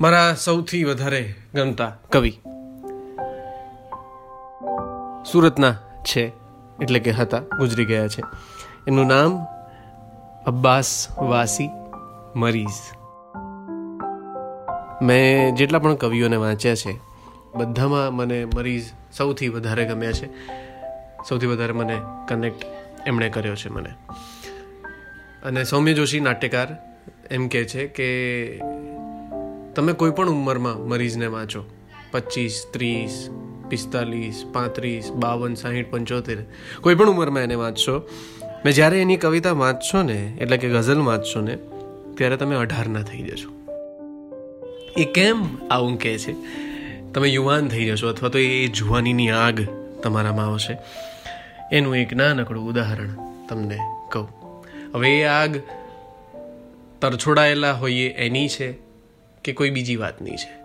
મારા સૌથી વધારે ગમતા કવિ. સુરતના છે, એટલે કે હતા, ગુજરી ગયા છે. એનું નામ અબ્બાસ વાસી મરીઝ. મેં જેટલા પણ કવિઓને વાંચ્યા છે, બધામાં મને મરીઝ સૌથી વધારે ગમ્યા છે. સૌથી વધારે મને કનેક્ટ એમણે કર્યો છે મને. અને સૌમ્ય જોશી નાટ્યકાર એમ કહે છે કે તમે કોઈ પણ ઉંમરમાં મરીઝને વાંચો. પચીસ ત્રીસ, પિસ્તાલીસ, પાંત્રીસ, બાવન, સાહીઠ, પંચોતેર. કોઈ પણ ઉંમરમાં એને વાંચશો. ને જ્યારે એની કવિતા વાંચશો ને, એટલે કે ગઝલ વાંચશો ને, ત્યારે તમે અઢારના થઈ જશો. એ કેમ આવું કહે છે? તમે યુવાન થઈ જશો અથવા તો એ જુવાનીની આગ તમારામાં આવશે. એનું એક નાનકડું ઉદાહરણ તમને કહું. હવે એ આગ તરછોડાયેલા હોઈએ એની છે કે કોઈ બીજી વાતની છે.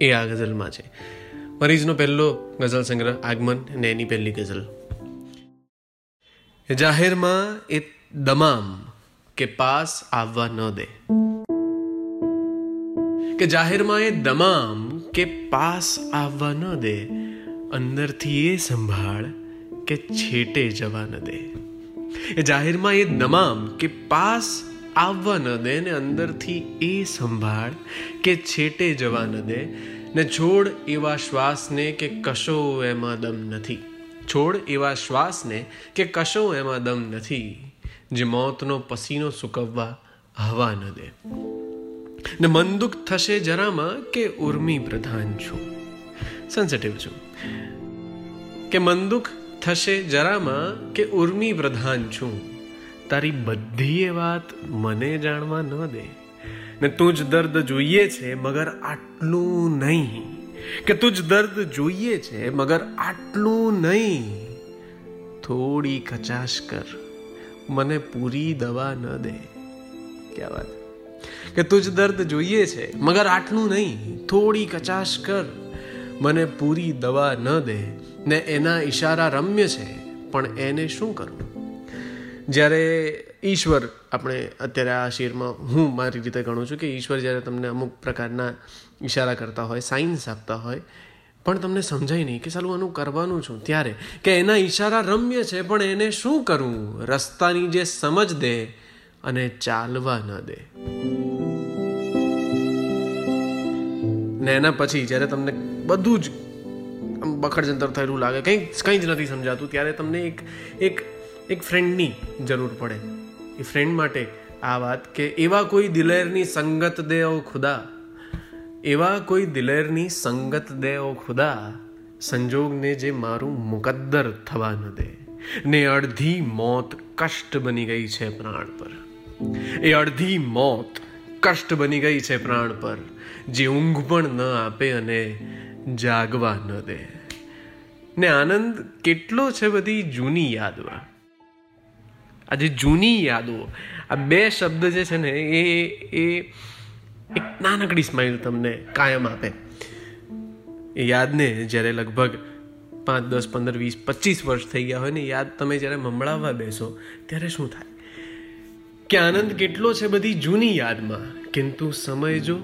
એ આ ગઝલમાં છે. મરીઝનો પહેલો ગઝલ સંગ્રહ આગમન અને એની પહેલી ગઝલ. જાહેરમાં એ દમામ કે પાસ આવવા ન દે. કે જાહેરમાં એ દમામ કે પાસ આવવા ન દે. અંદરથી એ સંભાળ કે છેટે જવા ન દે. એ જાહેરમાં એ દમામ કે પાસ આવવા ન દે ને અંદરથી એ સંભાળ કે છેટે જવા ન દે. ને છોડ એવા શ્વાસને કે કશો એમાં દમ નથી. છોડ એવા શ્વાસને કે કશો એમાં દમ નથી. જે મોતનો પસીનો સુકવવા હવા ન દે. ને મન થશે જરામાં કે ઉર્મી પ્રધાન છું. સેન્સિટિવ છું. કે મન થશે જરામાં કે ઉર્મી પ્રધાન છું. તારી બધી એ વાત મને જાણવા ન દે. ને તું જ દર્દ જોઈએ છે, મગર આટલું નહીં. કે તું જ દર્દ જોઈએ છે, મગર આટલું નહીં. થોડી કચાશ કર, મને પૂરી દવા ન દે. ક્યાં વાત? કે તું જ દર્દ જોઈએ છે, મગર આટલું નહીં, થોડી કચાશ કર, મને પૂરી દવા ન દે. ને એના ઈશારા રમ્ય છે, પણ એને શું કરવું જ્યારે ઈશ્વર, આપણે અત્યારે આ શેરમાં હું મારી રીતે ગણું છું કે ઈશ્વર જ્યારે તમને અમુક પ્રકારના ઈશારા કરતા હોય સાઇન્સ આપતા હોય, પણ તમને સમજાય નહીં કે સાલું આનું કરવાનું છું ત્યારે કે એના ઈશારા રમ્ય છે, પણ એને શું કરવું રસ્તાની જે સમજ દે અને ચાલવા ન દે. ને એના પછી જ્યારે તમને બધું જ બખડજંતર થયેલું લાગે કંઈક કંઈ જ નથી સમજાતું, ત્યારે તમને એક એક એક ફ્રેન્ડની જરૂર પડે. એ ફ્રેન્ડ માટે આ વાત કે એવા કોઈ દિલેરની સંગત દે ખુદા. એવા કોઈ દિલેરની સંગત દે ખુદા. સંજોગને જે મારું મુકદ્દર થવા ન દે. ને અડધી મોત કષ્ટ બની ગઈ છે પ્રાણ પર. એ અડધી મોત કષ્ટ બની ગઈ છે પ્રાણ પર. જે ઊંઘ પણ ન આપે અને જાગવા ન દે. ને આનંદ કેટલો છે બધી જૂની યાદમાં. આ જે જૂની યાદો. આ બે શબ્દ જે છે ને, એ એ એક નાનકડી સ્માઇલ તમને કાયમ આપે. એ યાદને જ્યારે લગભગ પાંચ, દસ, પંદર, વીસ, પચીસ વર્ષ થઈ ગયા હોય ને યાદ તમે જ્યારે મમળાવવા બેસો, ત્યારે શું થાય? કે આનંદ કેટલો છે બધી જૂની યાદમાં, કિંતુ સમય જો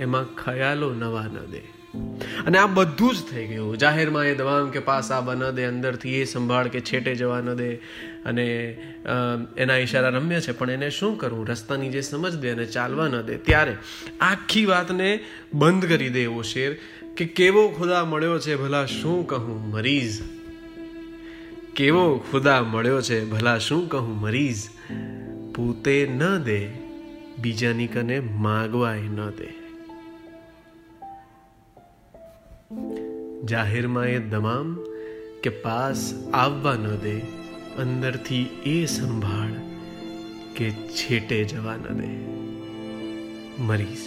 એમાં ખયાલો નવા ન દે. અને આ બધું જ થઈ ગયું. જાહેરમાં એ દવામ કે પાસ આવવા ન દે, અંદરથી એ સંભાળ કે છેટે જવા ન દે. અને એના ઈશારા રમ્ય છે, પણ એને શું કરવું? રસ્તાની જે સમજ દે અને ચાલવા ન દે. ત્યારે આખી વાતને બંધ કરી દે એવો શેર કે કેવો ખુદા મળ્યો છે ભલા શું કહું મરીઝ? કેવો ખુદા મળ્યો છે ભલા શું કહું મરીઝ? પોતે ન દે, બીજાની કને માગવાય ન દે. જાહેરમાં એ દમામ કે પાસ આવવા ન દે અંદરથી એ સંભાળ કે છેટે જવા ન દે મરીશ